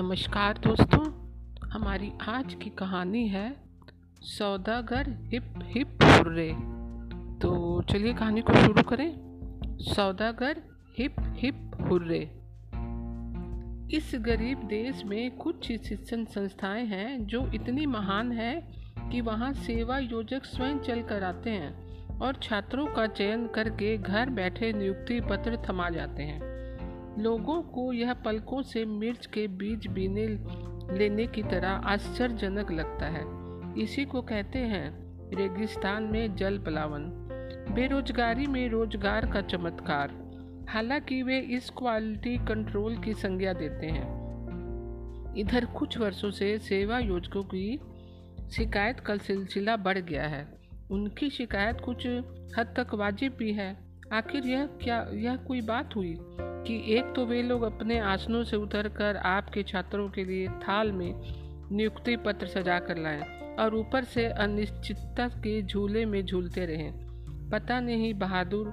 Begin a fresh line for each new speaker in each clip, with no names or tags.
नमस्कार दोस्तों, हमारी आज की कहानी है सौदागर हिप हिप हुर्रे। तो चलिए कहानी को शुरू करें। सौदागर हिप हिप हुर्रे। इस गरीब देश में कुछ शिक्षण संस्थाएँ हैं जो इतनी महान है कि वहाँ सेवा योजक स्वयं चल कर आते हैं और छात्रों का चयन करके घर बैठे नियुक्ति पत्र थमा जाते हैं। लोगों को यह पलकों से मिर्च के बीज बीने लेने की तरह आश्चर्यजनक लगता है। इसी को कहते हैं रेगिस्तान में जल पलावन। बेरोजगारी में रोज़गार का चमत्कार। हालाँकि वे इस क्वालिटी कंट्रोल की संज्ञा देते हैं। इधर कुछ वर्षों से सेवा योजकों की शिकायत का सिलसिला बढ़ गया है। उनकी शिकायत कुछ हद तक वाजिब भी है। आखिर यह क्या, यह कोई बात हुई? कि एक तो वे लोग अपने आसनों से उतरकर आपके छात्रों के लिए थाल में नियुक्ति पत्र सजा कर लाए और ऊपर से अनिश्चितता के झूले में झूलते रहे। पता नहीं बहादुर,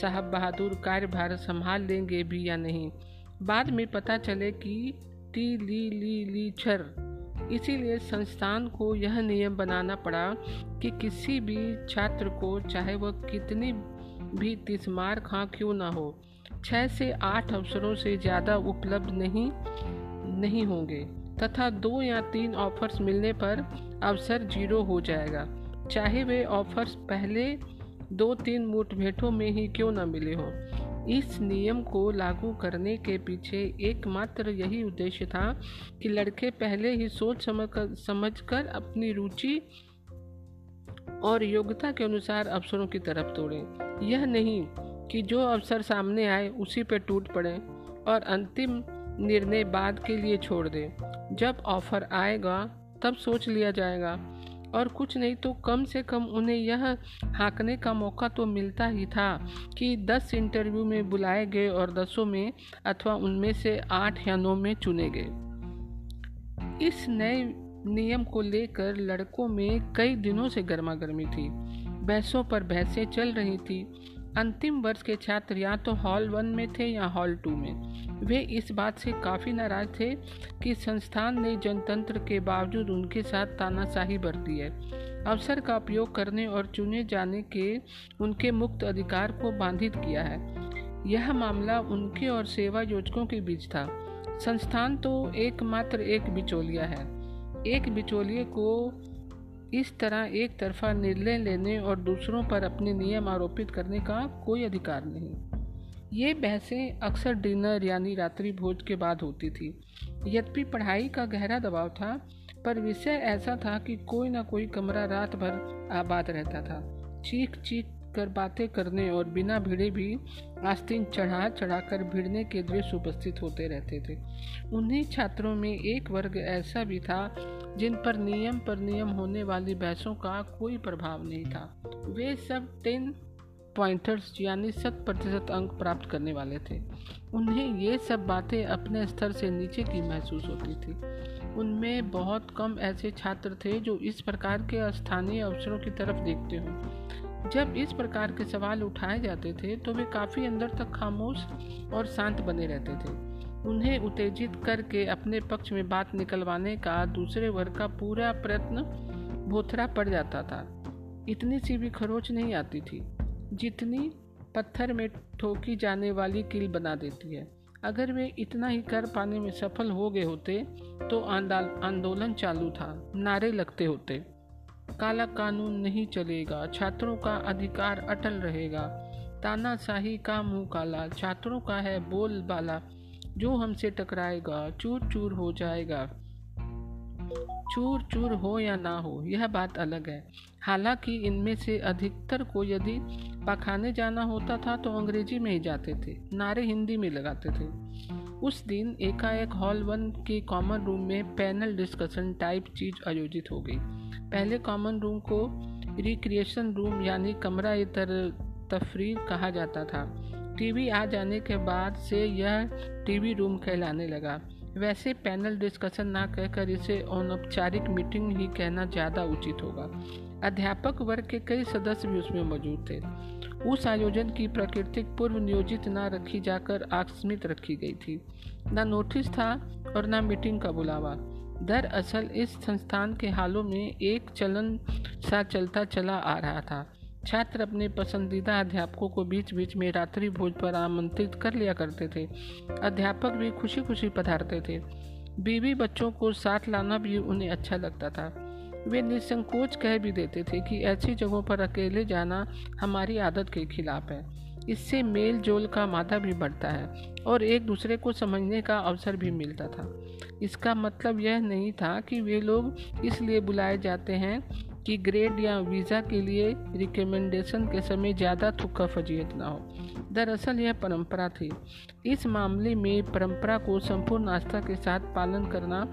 साहब बहादुर कार्यभार संभाल लेंगे भी या नहीं। बाद में पता चले कि टी ली ली ली छर। इसीलिए संस्थान को यह नियम बनाना पड़ा कि किसी भी छात्र को चाहे वह कितनी भी तिस्मार खां क्यों ना हो छः से आठ अवसरों से ज़्यादा उपलब्ध नहीं नहीं होंगे, तथा दो या तीन ऑफर्स मिलने पर अवसर ज़ीरो हो जाएगा। चाहे वे ऑफर्स पहले दो तीन मुठभेटों में ही क्यों न मिले हों। इस नियम को लागू करने के पीछे एकमात्र यही उद्देश्य था कि लड़के पहले ही सोच समझ कर समझ कर अपनी रुचि और योग्यता के अनुसार अवसरों की तरफ़ तोड़ें यह नहीं कि जो अवसर सामने आए, उसी पर टूट पड़े और अंतिम निर्णय बाद के लिए छोड़ दें। जब ऑफ़र आएगा, तब सोच लिया जाएगा। और कुछ नहीं तो कम से कम उन्हें यह हाँकने का मौका तो मिलता ही था कि दस इंटरव्यू में बुलाए गए और दसों में अथवा उनमें से आठ या नौ में चुने गए। इस नए नियम को लेकर लड़कों में कई दिनों से गर्मा गर्मी थी। बहसों पर बहसें चल रही थी। अंतिम वर्ष के छात्र या तो हॉल वन में थे या हॉल टू में। वे इस बात से काफ़ी नाराज़ थे कि संस्थान ने जनतंत्र के बावजूद उनके साथ तानाशाही बरती है। अवसर का उपयोग करने और चुने जाने के उनके मुक्त अधिकार को बाधित किया है। यह मामला उनके और सेवा योजकों के बीच था। संस्थान तो एकमात्र एक बिचौलिया है। एक बिचौलिए को इस तरह एक तरफा निर्णय लेने और दूसरों पर अपने नियम आरोपित करने का कोई अधिकार नहीं। ये बहसें अक्सर डिनर यानी रात्रि भोज के बाद होती थी। यद्यपि पढ़ाई का गहरा दबाव था, पर विषय ऐसा था कि कोई ना कोई कमरा रात भर आबाद रहता था। चीख चीख कर बातें करने और बिना भिड़े भी आस्तीन चढ़ा चढ़ाकर भिड़ने के दृश्य उपस्थित होते रहते थे। उन्हीं छात्रों में एक वर्ग ऐसा भी था, जिन पर नियम पर नियम होने वाली बहसों का कोई प्रभाव नहीं था। वे सब टेन पॉइंटर्स यानी शत प्रतिशत अंक प्राप्त करने वाले थे। उन्हें ये सब बातें अपने स्तर से नीचे की महसूस होती थी। उनमें बहुत कम ऐसे छात्र थे जो इस प्रकार के स्थानीय अवसरों की तरफ़ देखते हों। जब इस प्रकार के सवाल उठाए जाते थे तो वे काफ़ी अंदर तक खामोश और शांत बने रहते थे। उन्हें उत्तेजित करके अपने पक्ष में बात निकलवाने का दूसरे वर्ग का पूरा प्रयत्न भोथरा पड़ जाता था। इतनी सी भी खरोच नहीं आती थी, जितनी पत्थर में ठोकी जाने वाली कील बना देती है। अगर वे इतना ही कर पाने में सफल हो गए होते तो आंदोलन चालू था, नारे लगते होते। काला कानून नहीं चलेगा, छात्रों का अधिकार अटल रहेगा। तानाशाही का मुँह काला, छात्रों का है बोल बाला। जो हमसे टकराएगा चूर चूर हो जाएगा। चूर चूर हो या ना हो, यह बात अलग है। हालाँकि इनमें से अधिकतर को यदि पखाने जाना होता था तो अंग्रेज़ी में ही जाते थे, नारे हिंदी में लगाते थे। उस दिन एकाएक हॉल वन के कॉमन रूम में पैनल डिस्कशन टाइप चीज़ आयोजित हो गई। पहले कॉमन रूम को रिक्रिएशन रूम यानी कमरा इतर तफरी कहा जाता था। टीवी आ जाने के बाद से यह टीवी रूम कहलाने लगा। वैसे पैनल डिस्कशन ना कहकर इसे अनौपचारिक मीटिंग ही कहना ज़्यादा उचित होगा। अध्यापक वर्ग के कई सदस्य भी उसमें मौजूद थे। उस आयोजन की प्रकृतिक पूर्व नियोजित न रखी जाकर आकस्मित रखी गई थी। न नोटिस था और न मीटिंग का बुलावा। दरअसल इस संस्थान के हालों में एक चलन सा चलता चला आ रहा था। छात्र अपने पसंदीदा अध्यापकों को बीच बीच में रात्रि भोज पर आमंत्रित कर लिया करते थे। अध्यापक भी खुशी खुशी पधारते थे। बीवी बच्चों को साथ लाना भी उन्हें अच्छा लगता था। वे निसंकोच कह भी देते थे कि ऐसी जगहों पर अकेले जाना हमारी आदत के खिलाफ है। इससे मेल जोल का मादा भी बढ़ता है और एक दूसरे को समझने का अवसर भी मिलता था। इसका मतलब यह नहीं था कि वे लोग इसलिए बुलाए जाते हैं कि ग्रेड या वीज़ा के लिए रिकमेंडेशन के समय ज़्यादा थुक्का फजीयत ना हो। दरअसल यह परंपरा थी। इस मामले में परंपरा को संपूर्ण आस्था के साथ पालन करना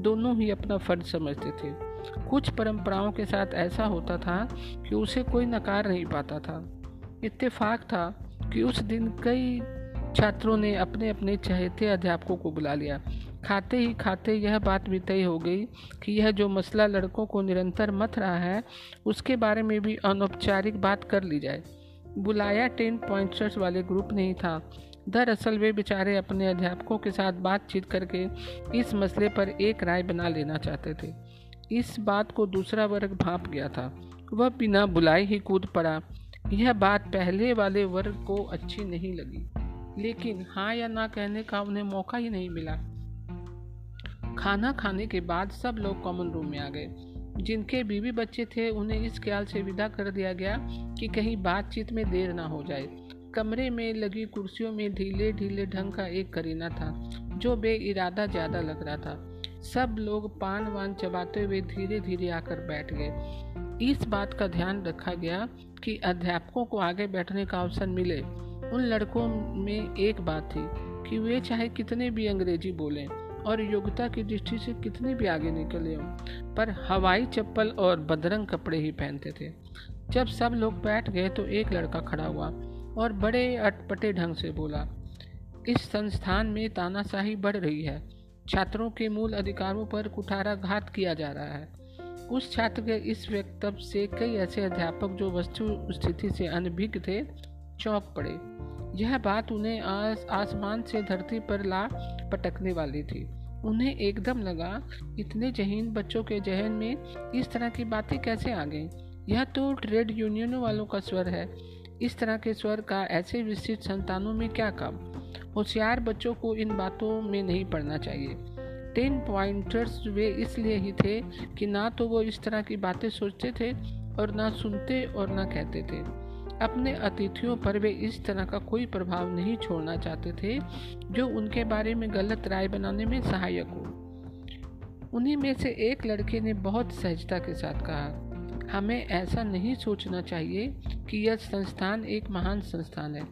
दोनों ही अपना फ़र्ज़ समझते थे। कुछ परंपराओं के साथ ऐसा होता था कि उसे कोई नकार नहीं पाता था। इत्तेफाक था कि उस दिन कई छात्रों ने अपने अपने चहेते अध्यापकों को बुला लिया। खाते ही खाते यह बात भी तय हो गई कि यह जो मसला लड़कों को निरंतर मत रहा है, उसके बारे में भी अनौपचारिक बात कर ली जाए। बुलाया टेन पॉइंटर्स वाले ग्रुप नहीं था। दरअसल वे बेचारे अपने अध्यापकों के साथ बातचीत करके इस मसले पर एक राय बना लेना चाहते थे। इस बात को दूसरा वर्ग भाप गया था। वह बिना बुलाए ही कूद पड़ा। यह बात पहले वाले वर्ग को अच्छी नहीं लगी, लेकिन हाँ या ना कहने का उन्हें मौका ही नहीं मिला। खाना खाने के बाद सब लोग कॉमन रूम में आ गए। जिनके बीवी बच्चे थे, उन्हें इस ख्याल से विदा कर दिया गया कि कहीं बातचीत में देर ना हो जाए। कमरे में लगी कुर्सियों में ढीले ढीले ढंग का एक करीना था, जो बे इरादा ज़्यादा लग रहा था। सब लोग पान वान चबाते हुए धीरे धीरे आकर बैठ गए। इस बात का ध्यान रखा गया कि अध्यापकों को आगे बैठने का अवसर मिले। उन लड़कों में एक बात थी कि वे चाहे कितने भी अंग्रेज़ी बोलें और योग्यता की दृष्टि से कितने भी आगे निकले हों, पर हवाई चप्पल और बदरंग कपड़े ही पहनते थे। जब सब लोग बैठ गए तो एक लड़का खड़ा हुआ और बड़े अटपटे ढंग से बोला, इस संस्थान में तानाशाही बढ़ रही है। छात्रों के मूल अधिकारों पर कुठाराघात किया जा रहा है। उस छात्र के इस वक्तव्य से कई ऐसे अध्यापक जो वस्तु स्थिति से अनभिज्ञ थे चौंक पड़े। यह बात उन्हें आस, आसमान से धरती पर ला पटकने वाली थी। उन्हें एकदम लगा इतने जहीन बच्चों के जहन में इस तरह की बातें कैसे आ गई? यह तो ट्रेड यूनियनों वालों का स्वर है। इस तरह के स्वर का ऐसे विस्तृत संतानों में क्या काम? होशियार बच्चों को इन बातों में नहीं पढ़ना चाहिए। टेन पॉइंटर्स वे इसलिए ही थे कि ना तो वो इस तरह की बातें सोचते थे और ना सुनते और ना कहते थे। अपने अतिथियों पर वे इस तरह का कोई प्रभाव नहीं छोड़ना चाहते थे, जो उनके बारे में गलत राय बनाने में सहायक हो। उन्हीं में से एक लड़के ने बहुत सहजता के साथ कहा, हमें ऐसा नहीं सोचना चाहिए कि यह संस्थान एक महान संस्थान है।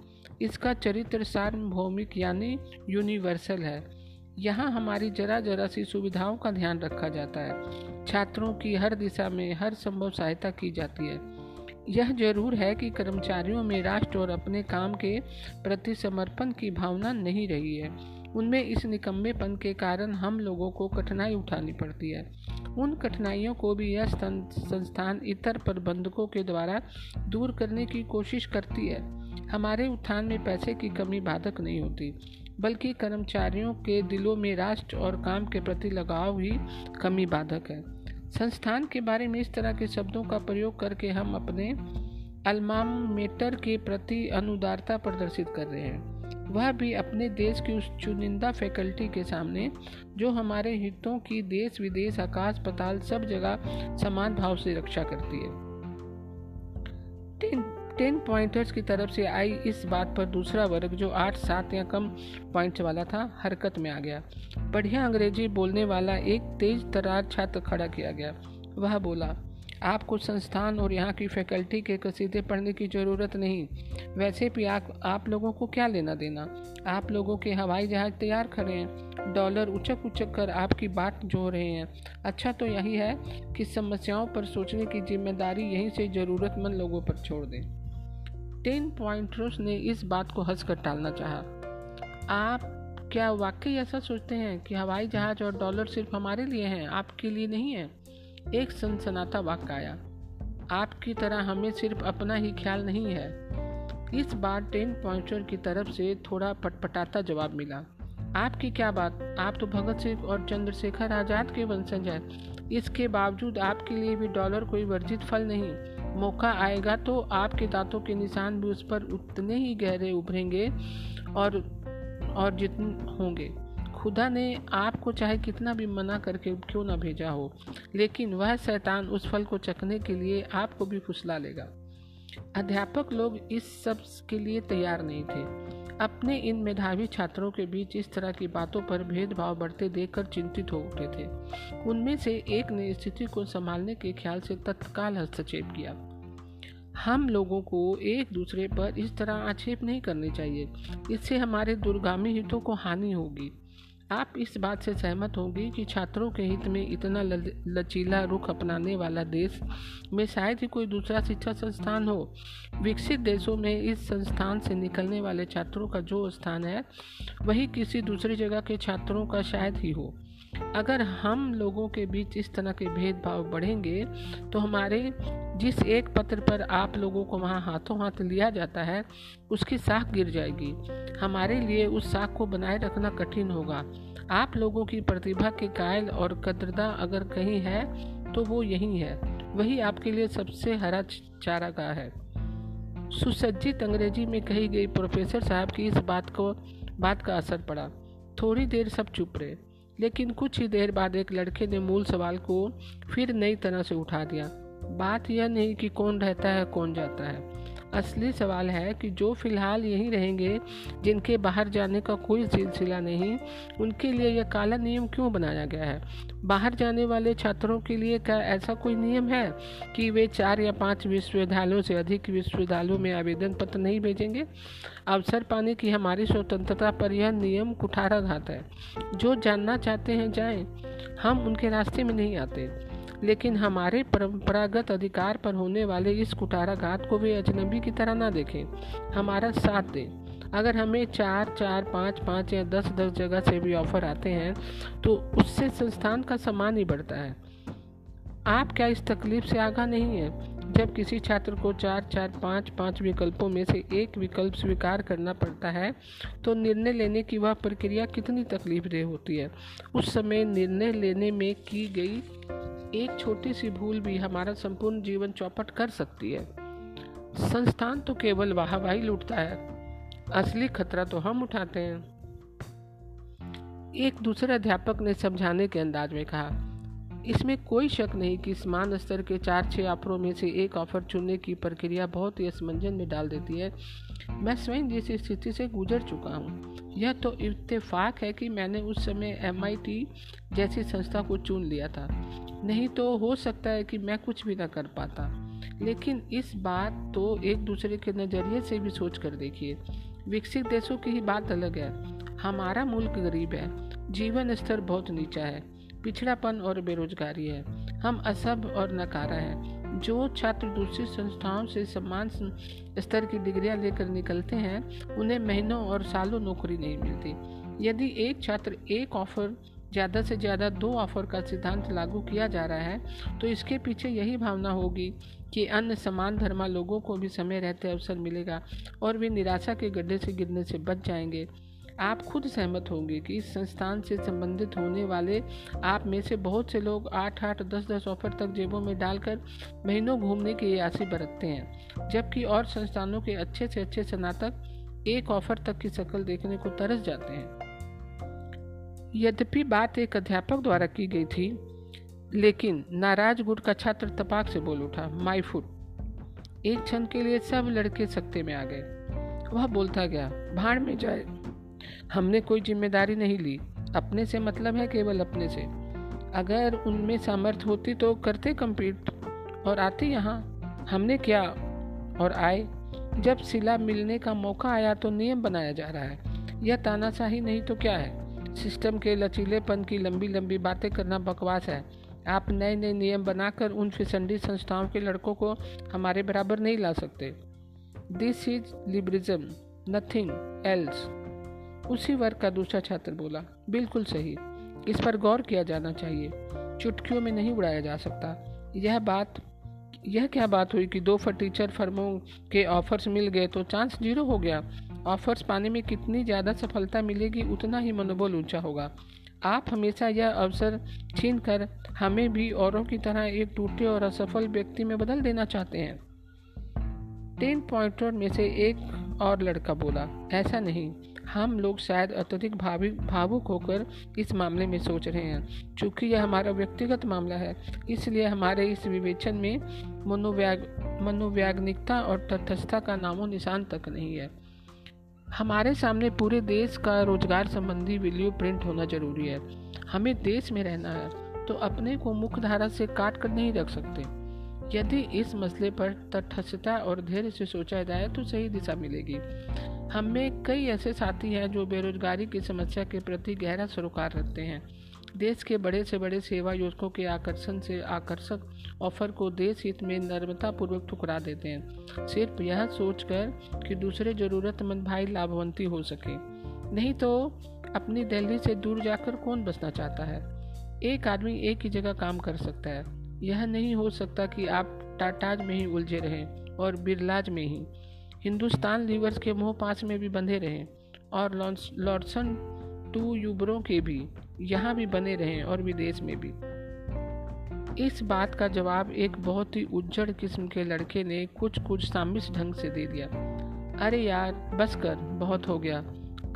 इसका चरित्र सार्वभौमिक यानी यूनिवर्सल है। यहाँ हमारी जरा जरा सी सुविधाओं का ध्यान रखा जाता है। छात्रों की हर दिशा में हर संभव सहायता की जाती है। यह ज़रूर है कि कर्मचारियों में राष्ट्र और अपने काम के प्रति समर्पण की भावना नहीं रही है। उनमें इस निकम्मेपन के कारण हम लोगों को कठिनाई उठानी पड़ती है। उन कठिनाइयों को भी यह संस्थान इतर प्रबंधकों के द्वारा दूर करने की कोशिश करती है। हमारे उत्थान में पैसे की कमी बाधक नहीं होती। बल्कि कर्मचारियों के दिलों में राष्ट्र और काम के प्रति लगाव ही कमी बाधक है। संस्थान के बारे में इस तरह के शब्दों का प्रयोग करके हम अपने अल्मामेटर के प्रति अनुदारता प्रदर्शित कर रहे हैं। वह भी अपने देश की उस चुनिंदा फैकल्टी के सामने, जो हमारे हितों की देश, विदेश, आकाश, पताल सब जगह समान भाव से रक्षा करती है। टेन पॉइंटर्स की तरफ़ से आई इस बात पर दूसरा वर्ग जो आठ, सात या कम पॉइंट्स वाला था, हरकत में आ गया। बढ़िया अंग्रेज़ी बोलने वाला एक तेज तरार छात्र खड़ा किया गया। वह बोला आपको संस्थान और यहाँ की फैकल्टी के कसीदे पढ़ने की ज़रूरत नहीं। वैसे भी आप आप लोगों को क्या लेना देना? आप लोगों के हवाई जहाज़ तैयार खड़े हैं। डॉलर उचक उचक कर आपकी बात जो रहे हैं। अच्छा तो यही है कि समस्याओं पर सोचने की ज़िम्मेदारी यहीं से ज़रूरतमंद लोगों पर छोड़ दें। टेन पॉइंटर्स ने इस बात को हंसकर टालना चाहा। आप क्या वाकई ऐसा सोचते हैं कि हवाई जहाज़ और डॉलर सिर्फ़ हमारे लिए हैं, आपके लिए नहीं है? एक सनसनाता वाक्य आया। आपकी तरह हमें सिर्फ़ अपना ही ख्याल नहीं है। इस बार टेन पॉइंटर की तरफ़ से थोड़ा पटपटाता जवाब मिला। आपकी क्या बात? आप तो भगत सिंह और चंद्रशेखर आज़ाद के वंशज हैं। इसके बावजूद आपके लिए भी डॉलर कोई वर्जित फल नहीं। मौका आएगा तो आपके दांतों के निशान भी उस पर उतने ही गहरे उभरेंगे और और जितने होंगे। खुदा ने आपको चाहे कितना भी मना करके क्यों ना भेजा हो, लेकिन वह शैतान उस फल को चखने के लिए आपको भी फुसला लेगा। अध्यापक लोग इस सब के लिए तैयार नहीं थे। अपने इन मेधावी छात्रों के बीच इस तरह की बातों पर भेदभाव बढ़ते देखकर चिंतित हो उठे थे। उनमें से एक ने स्थिति को संभालने के ख्याल से तत्काल हस्तक्षेप किया। हम लोगों को एक दूसरे पर इस तरह आक्षेप नहीं करने चाहिए। इससे हमारे दुर्गामी हितों को हानि होगी। आप इस बात से सहमत होंगे कि छात्रों के हित में इतना लचीला रुख अपनाने वाला देश में शायद ही कोई दूसरा शिक्षा संस्थान हो। विकसित देशों में इस संस्थान से निकलने वाले छात्रों का जो स्थान है, वही किसी दूसरी जगह के छात्रों का शायद ही हो। अगर हम लोगों के बीच इस तरह के भेदभाव बढ़ेंगे तो हमारे जिस एक पत्र पर आप लोगों को वहाँ हाथों हाथ लिया जाता है, उसकी साख गिर जाएगी। हमारे लिए उस साख को बनाए रखना कठिन होगा। आप लोगों की प्रतिभा के कायल और कदरदा अगर कहीं है तो वो यही है। वही आपके लिए सबसे हरा चारागाह है। सुसज्जित अंग्रेज़ी में कही गई प्रोफेसर साहब की इस बात को, बात का असर पड़ा। थोड़ी देर सब चुप रहे। लेकिन कुछ ही देर बाद एक लड़के ने मूल सवाल को फिर नई तरह से उठा दिया। बात यह नहीं कि कौन रहता है, कौन जाता है। असली सवाल है कि जो फ़िलहाल यहीं रहेंगे, जिनके बाहर जाने का कोई सिलसिला नहीं, उनके लिए यह काला नियम क्यों बनाया गया है? बाहर जाने वाले छात्रों के लिए क्या ऐसा कोई नियम है कि वे चार या पाँच विश्वविद्यालयों से अधिक विश्वविद्यालयों में आवेदन पत्र नहीं भेजेंगे? अवसर पाने की हमारी स्वतंत्रता पर यह नियम कुठाराघात है। जो जानना चाहते हैं जाएँ। हम उनके रास्ते में नहीं आते। लेकिन हमारे परंपरागत अधिकार पर होने वाले इस कुटाराघात को वे अजनबी की तरह ना देखें। हमारा साथ दें। अगर हमें चार चार, पाँच पाँच या दस दस जगह से भी ऑफ़र आते हैं तो उससे संस्थान का सम्मान ही बढ़ता है। आप क्या इस तकलीफ़ से आगा नहीं है? जब किसी छात्र को चार चार, पाँच पाँच विकल्पों में से एक विकल्प स्वीकार करना पड़ता है तो निर्णय लेने की वह प्रक्रिया कितनी तकलीफ़ दे होती है? उस समय निर्णय लेने में की गई एक छोटी सी भूल भी हमारा संपूर्ण जीवन चौपट कर सकती है। संस्थान तो केवल वाहवाही लूटता है। असली खतरा तो हम उठाते हैं। एक दूसरे अध्यापक ने समझाने के अंदाज में कहा इसमें कोई शक नहीं कि समान स्तर के चार छः ऑफरों में से एक ऑफ़र चुनने की प्रक्रिया बहुत ही असमंजन में डाल देती है। मैं स्वयं जिस स्थिति से गुजर चुका हूँ, यह तो इत्तेफाक है कि मैंने उस समय एमआईटी जैसी संस्था को चुन लिया था। नहीं तो हो सकता है कि मैं कुछ भी ना कर पाता, लेकिन इस बात तो एक दूसरे के नज़रिए से भी सोच कर देखिए। विकसित देशों की ही बात अलग है। हमारा मुल्क गरीब है, जीवन स्तर बहुत नीचा है। पिछड़ापन और बेरोजगारी है। हम असभ और नकारा है। जो छात्र दूसरी संस्थाओं से सम्मान स्तर की डिग्रियाँ लेकर निकलते हैं, उन्हें महीनों और सालों नौकरी नहीं मिलती। यदि एक छात्र एक ऑफ़र, ज़्यादा से ज़्यादा दो ऑफ़र का सिद्धांत लागू किया जा रहा है तो इसके पीछे यही भावना होगी कि अन्य समान धर्मा लोगों को भी समय रहते अवसर मिलेगा और वे निराशा के गड्ढे से गिरने से बच जाएँगे। आप खुद सहमत होंगे कि इस संस्थान से संबंधित होने वाले आप में से बहुत से लोग आठ आठ, दस दस ऑफ़र तक जेबों में डालकर महीनों घूमने की आसी बरतते हैं। जबकि और संस्थानों के अच्छे से अच्छे स्नातक एक ऑफ़र तक की शक्ल देखने को तरस जाते हैं। यद्यपि बात एक अध्यापक द्वारा की गई थी, लेकिन नाराज़ गुट का छात्र तपाक से बोल उठा माई फुट, एक क्षण के लिए सब लड़के सत्ते में आ गए। वह बोलता गया, भाड़ में जाए। हमने कोई ज़िम्मेदारी नहीं ली। अपने से मतलब है केवल अपने से। अगर उनमें सामर्थ्य होती तो करते कंप्लीट और आते यहाँ। हमने क्या? और आए। जब सिला मिलने का मौका आया तो नियम बनाया जा रहा है। यह तानाशाही नहीं तो क्या है? सिस्टम के लचीलेपन की लंबी लंबी बातें करना बकवास है। आप नए नए नियम बनाकर उन फिसंडी संस्थाओं के लड़कों को हमारे बराबर नहीं ला सकते। This is liberalism nothing else उसी वर्ग का दूसरा छात्र बोला, बिल्कुल सही। इस पर गौर किया जाना चाहिए। चुटकियों में नहीं उड़ाया जा सकता। यह बात, यह क्या बात हुई कि दो फर्टीचर फर्मों के ऑफर्स मिल गए तो चांस ज़ीरो हो गया? ऑफर्स पाने में कितनी ज़्यादा सफलता मिलेगी उतना ही मनोबल ऊँचा होगा। आप हमेशा यह अवसर छीन कर हमें भी औरों की तरह एक टूटे और असफल व्यक्ति में बदल देना चाहते हैं। टेन पॉइंटर में से एक और लड़का बोला, ऐसा नहीं। हम लोग शायद अत्यधिक भाविक भावुक होकर इस मामले में सोच रहे हैं। चूँकि यह हमारा व्यक्तिगत मामला है, इसलिए हमारे इस विवेचन में मनोव्याग मनोवैज्ञानिकता और तथस्थता का नामो निशान तक नहीं है। हमारे सामने पूरे देश का रोज़गार संबंधी वीडियो प्रिंट होना ज़रूरी है। हमें देश में रहना है तो अपने को मुख्य धारा से काट कर नहीं रख सकते। यदि इस मसले पर तटस्थता और धैर्य से सोचा जाए तो सही दिशा मिलेगी। हम कई ऐसे साथी हैं जो बेरोजगारी की समस्या के प्रति गहरा सरोकार रखते हैं। देश के बड़े से बड़े सेवा योजकों के आकर्षण से आकर्षक ऑफ़र को देश हित में नर्मतापूर्वक ठुकरा देते हैं। सिर्फ़ यह सोचकर कि दूसरे जरूरतमंद भाई लाभवंती हो सके। नहीं तो अपनी दिल्ली से दूर जाकर कौन बसना चाहता है? एक आदमी एक ही जगह काम कर सकता है। यह नहीं हो सकता कि आप टाटाज में ही उलझे रहें और बिरलाज में ही। हिंदुस्तान लीवर्स के मोह पास में भी बंधे रहें और लॉर्सन टू यूबरों के भी यहाँ भी बने रहें और विदेश में भी। इस बात का जवाब एक बहुत ही उज्जड़ किस्म के लड़के ने कुछ कुछ सामिश ढंग से दे दिया। अरे यार, बस कर, बहुत हो गया।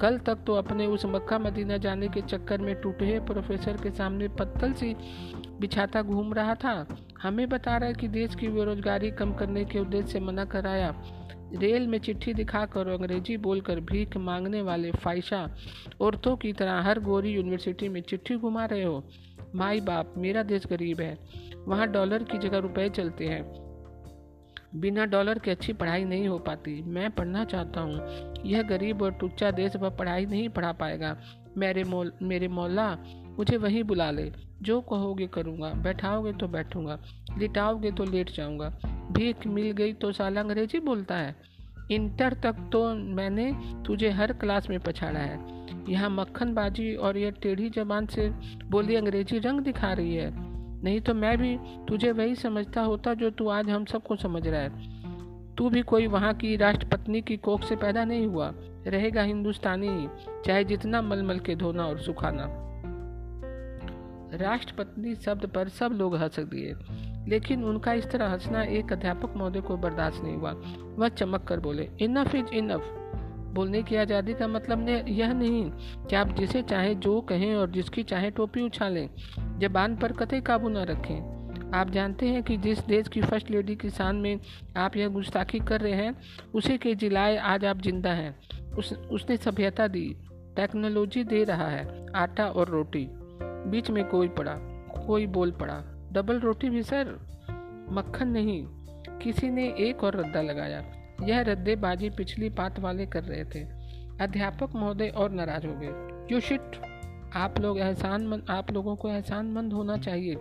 कल तक तो अपने उस मक्का मदीना जाने के चक्कर में टूटे प्रोफेसर के सामने पत्तल सी बिछाता घूम रहा था। हमें बता रहा है कि देश की बेरोजगारी कम करने के उद्देश्य से मना कराया। रेल में चिट्ठी दिखाकर अंग्रेज़ी बोलकर भीख मांगने वाले फाइशा औरतों की तरह हर गोरी यूनिवर्सिटी में चिट्ठी घुमा रहे हो। माई बाप, मेरा देश गरीब है। वहाँ डॉलर की जगह रुपए चलते हैं। बिना डॉलर के अच्छी पढ़ाई नहीं हो पाती। मैं पढ़ना चाहता हूँ। यह गरीब और टुच्चा देश वह पढ़ाई नहीं पढ़ा पाएगा। मेरे मोल, मेरे मौला, मुझे वहीं बुला ले। जो कहोगे करूँगा। बैठाओगे तो बैठूँगा। लिटाओगे तो लेट जाऊँगा। भीख मिल गई तो साला अंग्रेज़ी बोलता है। इंटर तक तो मैंने तुझे हर क्लास में पछाड़ा है। यहाँ मक्खनबाजी और यह टेढ़ी जबान से बोली अंग्रेज़ी रंग दिखा रही है। नहीं तो मैं भी तुझे वही समझता होता जो तू आज हम सबको समझ रहा है। तू भी कोई वहाँ की राष्ट्रपत्नी की कोख से पैदा नहीं हुआ। रहेगा हिंदुस्तानी ही, चाहे जितना मलमल के धोना और सुखाना। राष्ट्रपत्नी शब्द पर सब लोग हंस दिए, लेकिन उनका इस तरह हंसना एक अध्यापक महोदय को बर्दाश्त नहीं हुआ। वह चमक कर बोले इनफ इज़ इनफ बोलने की आज़ादी का मतलब यह नहीं कि आप जिसे चाहे जो कहें और जिसकी चाहे टोपी उछालें। जबान पर कतई काबू न रखें। आप जानते हैं कि जिस देश की फ़र्स्ट लेडी की शान में आप यह गुस्ताखी कर रहे हैं, उसी के जिलाए आज आप ज़िंदा हैं। उस, उसने सभ्यता दी, टेक्नोलॉजी दे रहा है, आटा और रोटी। बीच में कोई पड़ा, कोई बोल पड़ा, डबल रोटी भी सर, मक्खन नहीं। किसी ने एक और रद्दा लगाया। यह रद्देबाजी पिछली पात वाले कर रहे थे। अध्यापक महोदय और नाराज़ हो गए। यू शिट आप लोग एहसान मंद, आप लोगों को एहसान मंद होना चाहिए।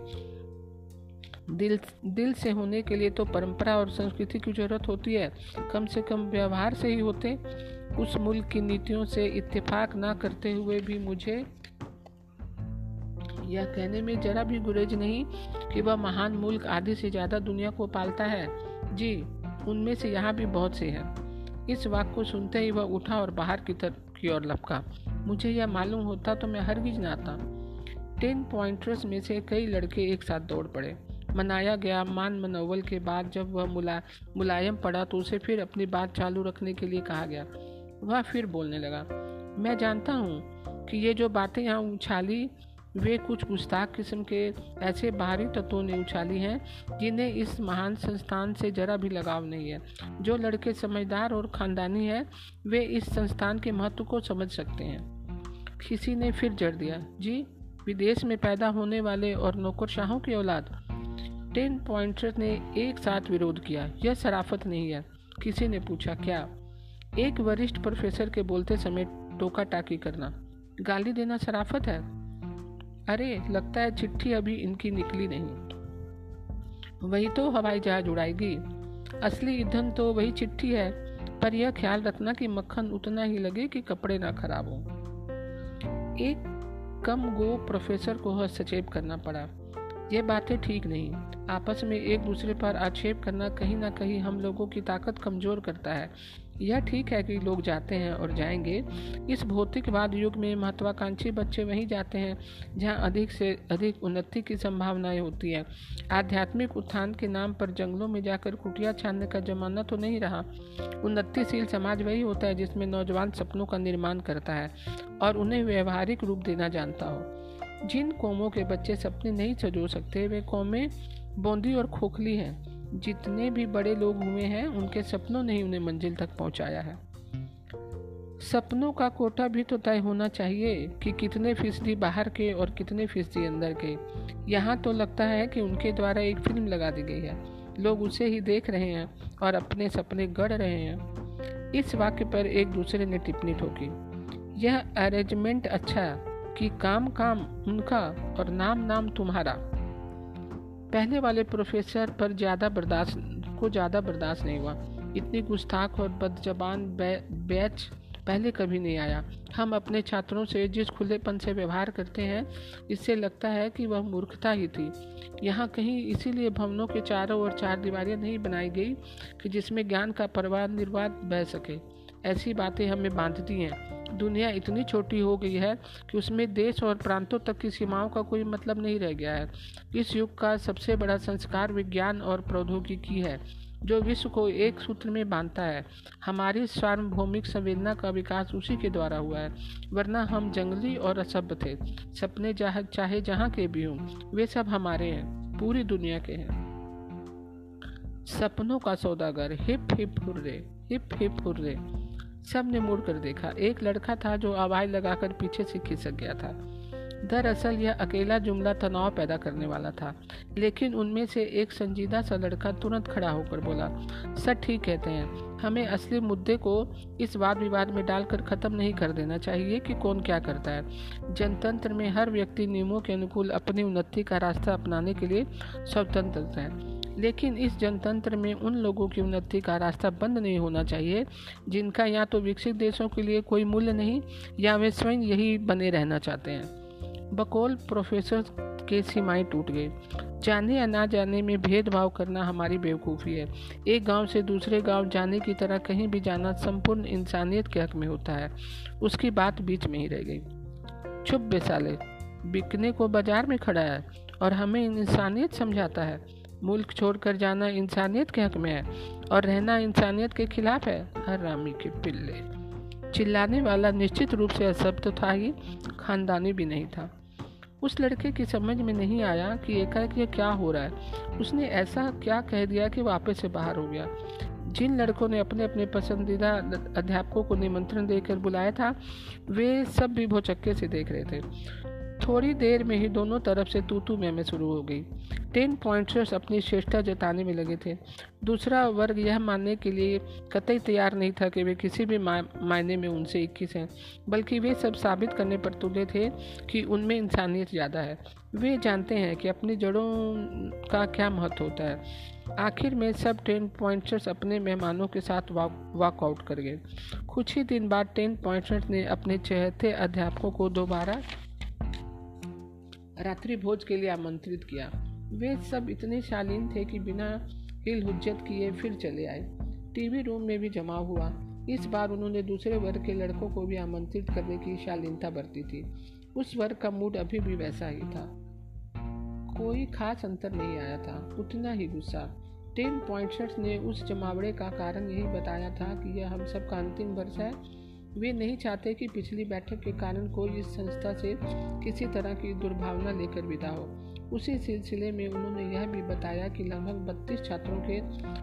दिल दिल से होने के लिए तो परंपरा और संस्कृति की ज़रूरत होती है। कम से कम व्यवहार से ही होते। उस मुल्क की नीतियों से इत्तेफाक ना करते हुए भी मुझे यह कहने में जरा भी गुरेज नहीं कि वह महान मुल्क आधे से ज़्यादा दुनिया को पालता है। जी, उनमें से यहाँ भी बहुत से हैं। इस वाक्य को सुनते ही वह उठा और बाहर की तरफ़ की ओर लपका। मुझे यह मालूम होता तो मैं हरगिज ना आता। टेन पॉइंटर्स में से कई लड़के एक साथ दौड़ पड़े। मनाया गया मान मनोवल के बाद जब वह मुला, मुलायम पड़ा तो उसे फिर अपनी बात चालू रखने के लिए कहा गया। वह फिर बोलने लगा, मैं जानता हूँ कि ये जो बातें यहाँ उछाली, वे कुछ गुस्ताख किस्म के ऐसे बाहरी तत्वों ने उछाली हैं, जिन्हें इस महान संस्थान से जरा भी लगाव नहीं है। जो लड़के समझदार और ख़ानदानी हैं, वे इस संस्थान के महत्व को समझ सकते हैं। किसी ने फिर जड़ दिया। जी, विदेश में पैदा होने वाले और नौकरशाहों की औलाद। टेन पॉइंटर ने एक साथ विरोध किया। यह शराफत नहीं है। किसी ने पूछा, क्या? एक वरिष्ठ प्रोफेसर के बोलते समय टोका टाकी करना। गाली देना शराफत है? अरे, लगता है चिट्ठी अभी इनकी निकली नहीं। वही तो हवाई जहाज़ उड़ाएगी। असली ईंधन तो वही चिट्ठी है। पर यह ख्याल रखना कि मक्खन उतना ही लगे कि कपड़े ना खराब हो। एक कम गो प्रोफेसर को हस्तक्षेप करना पड़ा। ये बातें ठीक नहीं। आपस में एक दूसरे पर आक्षेप करना कहीं ना कहीं हम लोगों की ताकत कमज़ोर करता है। यह ठीक है कि लोग जाते हैं और जाएँगे। इस भौतिकवाद युग में महत्वाकांक्षी बच्चे वहीं जाते हैं, जहाँ अधिक से अधिक उन्नति की संभावनाएँ होती हैं। आध्यात्मिक उत्थान के नाम पर जंगलों में जाकर कुटिया छानने का जमाना तो नहीं रहा। उन्नतिशील समाज वही होता है जिसमें नौजवान सपनों का निर्माण करता है और उन्हें व्यवहारिक रूप देना जानता हो। जिन कौमों के बच्चे सपने नहीं सजो सकते, वे कौमें बोंदी और खोखली हैं। जितने भी बड़े लोग हुए हैं, उनके सपनों ने ही उन्हें मंजिल तक पहुँचाया है। सपनों का कोटा भी तो तय होना चाहिए कि कितने फ़ीसदी बाहर के और कितने फ़ीसदी अंदर के। यहाँ तो लगता है कि उनके द्वारा एक फ़िल्म लगा दी गई है। लोग उसे ही देख रहे हैं और अपने सपने गढ़ रहे हैं। इस वाक्य पर एक दूसरे ने टिप्पणी ठोकी। यह अरेंजमेंट अच्छा कि काम काम उनका और नाम नाम तुम्हारा। पहले वाले प्रोफेसर पर ज़्यादा बर्दाश्त, को ज़्यादा बर्दाश्त नहीं हुआ। इतनी गुस्ताख और बदजबान बैच पहले कभी नहीं आया। हम अपने छात्रों से जिस खुलेपन से व्यवहार करते हैं, इससे लगता है कि वह मूर्खता ही थी। यहाँ कहीं इसीलिए भवनों के चारों ओर चार दीवारें नहीं बनाई गई कि जिसमें ज्ञान का परवाह निर्वाद बह सके। ऐसी बातें हमें बांधती हैं। दुनिया इतनी छोटी हो गई है कि उसमें देश और प्रांतों तक की सीमाओं का कोई मतलब नहीं रह गया है। इस युग का सबसे बड़ा संस्कार विज्ञान और प्रौद्योगिकी है, जो विश्व को एक सूत्र में बांधता है। हमारी सार्वभौमिक संवेदना का विकास उसी के द्वारा हुआ है, वरना हम जंगली और असभ्य थे। सपने चाहे जहाँ के भी हों, वे सब हमारे हैं, पूरी दुनिया के हैं। सपनों का सौदागर, hip hip hurray, hip hip hurray. सबने मुड़ कर देखा। एक लड़का था जो आवाज़ लगाकर पीछे से खिसक गया था। दरअसल यह अकेला जुमला तनाव पैदा करने वाला था। लेकिन उनमें से एक संजीदा सा लड़का तुरंत खड़ा होकर बोला, सर, ठीक कहते हैं। हमें असली मुद्दे को इस वाद विवाद में डालकर ख़त्म नहीं कर देना चाहिए कि कौन क्या करता है। जनतंत्र में हर व्यक्ति नियमों के अनुकूल अपनी उन्नति का रास्ता अपनाने के लिए स्वतंत्र है। लेकिन इस जनतंत्र में उन लोगों की उन्नति का रास्ता बंद नहीं होना चाहिए, जिनका या तो विकसित देशों के लिए कोई मूल्य नहीं, या वे स्वयं यही बने रहना चाहते हैं। बकौल प्रोफेसर के सीमाएँ टूट गई जाने या ना जाने में भेदभाव करना हमारी बेवकूफ़ी है। एक गाँव से दूसरे गाँव जाने की तरह कहीं भी जाना संपूर्ण इंसानियत के हक में होता है। उसकी बात बीच में ही रह गई। चुप बेसाले बिकने को बाज़ार में खड़ा है और हमें इंसानियत समझाता है। मुल्क छोड़कर जाना इंसानियत के हक में है और रहना इंसानियत के खिलाफ है, हर रामी के पिल्ले। चिल्लाने वाला निश्चित रूप से असभ तो था ही, खानदानी भी नहीं था। उस लड़के की समझ में नहीं आया कि एकाएक ये क्या हो रहा है। उसने ऐसा क्या कह दिया कि वापस से बाहर हो गया। जिन लड़कों ने अपने अपने पसंदीदा अध्यापकों को निमंत्रण देकर बुलाया था, वे सब भी भोचक्के से देख रहे थे। थोड़ी देर में ही दोनों तरफ़ से तू तू में, में शुरू हो गई। टेन पॉइंटर्स अपनी श्रेष्ठता जताने में लगे थे। दूसरा वर्ग यह मानने के लिए कतई तैयार नहीं था कि वे किसी भी मायने में उनसे इक्कीस हैं बल्कि वे सब साबित करने पर तुले थे कि उनमें इंसानियत ज़्यादा है। वे जानते हैं कि अपनी जड़ों का क्या महत्व होता है। आखिर में सब टेन पॉइंटर्स अपने मेहमानों के साथ वॉक आउट कर गए। कुछ ही दिन बाद टेन पॉइंटर्स ने अपने चहते अध्यापकों को दोबारा रात्रि भोज के लिए आमंत्रित किया। वे सब इतने शालीन थे कि बिना हिल हुज्जत किए फिर चले आए। टीवी रूम में भी जमा हुआ। इस बार उन्होंने दूसरे वर्ग के लड़कों को भी आमंत्रित करने की शालीनता बरती थी। उस वर्ग का मूड अभी भी वैसा ही था। कोई खास अंतर नहीं आया था। उतना ही गुस्सा। टेन पॉइंटर्स ने उस जमावड़े का कारण यही बताया था कि यह हम सब का अंतिम वर्ष है। वे नहीं चाहते कि पिछली बैठक के कारण कोई इस संस्था से किसी तरह की दुर्भावना लेकर विदा हो। उसी सिलसिले में उन्होंने यह भी बताया कि लगभग बत्तीस छात्रों के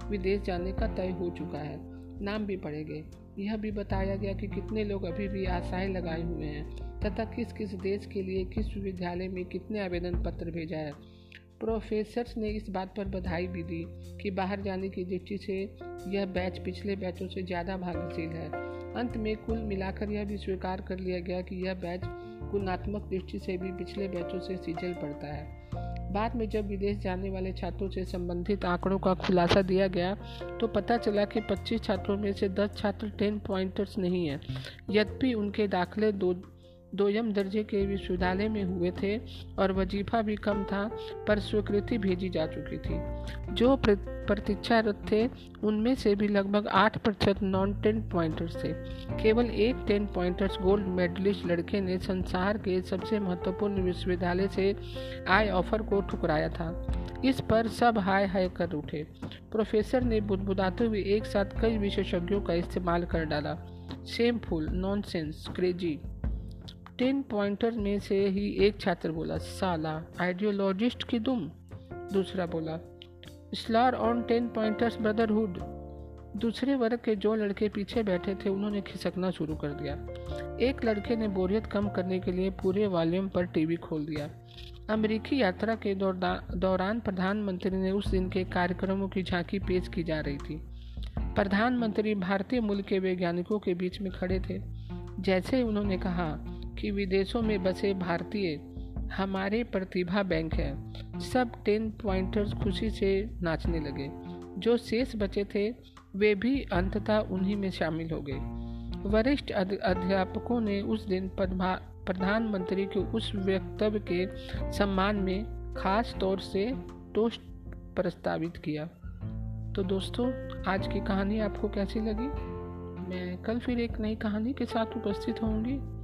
विदेश जाने का तय हो चुका है। नाम भी पढ़े गए। यह भी बताया गया कि कितने लोग अभी भी आशाएँ लगाए हुए हैं तथा किस किस देश के लिए किस विश्वविद्यालय में कितने आवेदन पत्र भेजा है। प्रोफेसर्स ने इस बात पर बधाई भी दी कि बाहर जाने की दृष्टि से यह बैच पिछले बैचों से ज़्यादा भाग्यशील है। अंत में कुल मिलाकर यह भी स्वीकार कर लिया गया कि यह बैच गुणात्मक दृष्टि से भी पिछले बैचों से सीजल पड़ता है। बाद में जब विदेश जाने वाले छात्रों से संबंधित आंकड़ों का खुलासा दिया गया तो पता चला कि 25 छात्रों में से 10 छात्र 10 पॉइंटर्स नहीं हैं। यद्यपि उनके दाखिले दो दोयम दर्जे के विश्वविद्यालय में हुए थे और वजीफा भी कम था, पर स्वीकृति भेजी जा चुकी थी। जो प्रतीक्षारत थे, उनमें से भी लगभग आठ प्रतिशत नॉन टेन पॉइंटर्स थे। केवल एक टेन पॉइंटर्स गोल्ड मेडलिस्ट लड़के ने संसार के सबसे महत्वपूर्ण विश्वविद्यालय से आए ऑफ़र को ठुकराया था। इस पर सब हाय हाय कर उठे। प्रोफेसर ने बुदबुदाते हुए एक साथ कई विशेषज्ञों का इस्तेमाल कर डाला। Shameful nonsense crazy ten pointer में से ही एक छात्र बोला, साला आइडियोलॉजिस्ट की दुम. दूसरा बोला स्लार ऑन टेन पॉइंटर्स ब्रदरहुड दूसरे वर्ग के जो लड़के पीछे बैठे थे, उन्होंने खिसकना शुरू कर दिया। एक लड़के ने बोरियत कम करने के लिए पूरे वॉल्यूम पर टीवी खोल दिया। अमेरिकी यात्रा के दौरान प्रधानमंत्री ने उस दिन के कार्यक्रमों की झांकी पेश की जा रही थी। प्रधानमंत्री भारतीय मूल के वैज्ञानिकों के बीच में खड़े थे। जैसे ही उन्होंने कहा कि विदेशों में बसे भारतीय हमारे प्रतिभा बैंक है। सब टेन पॉइंटर्स खुशी से नाचने लगे। जो शेष बचे थे, वे भी अंततः उन्हीं में शामिल हो गए। वरिष्ठ अध्यापकों ने उस दिन प्रधानमंत्री के उस वक्तव्य के सम्मान में खास तौर से टोस्ट प्रस्तावित किया। तो दोस्तों, आज की कहानी आपको कैसी लगी? मैं कल फिर एक नई कहानी के साथ उपस्थित होंगी।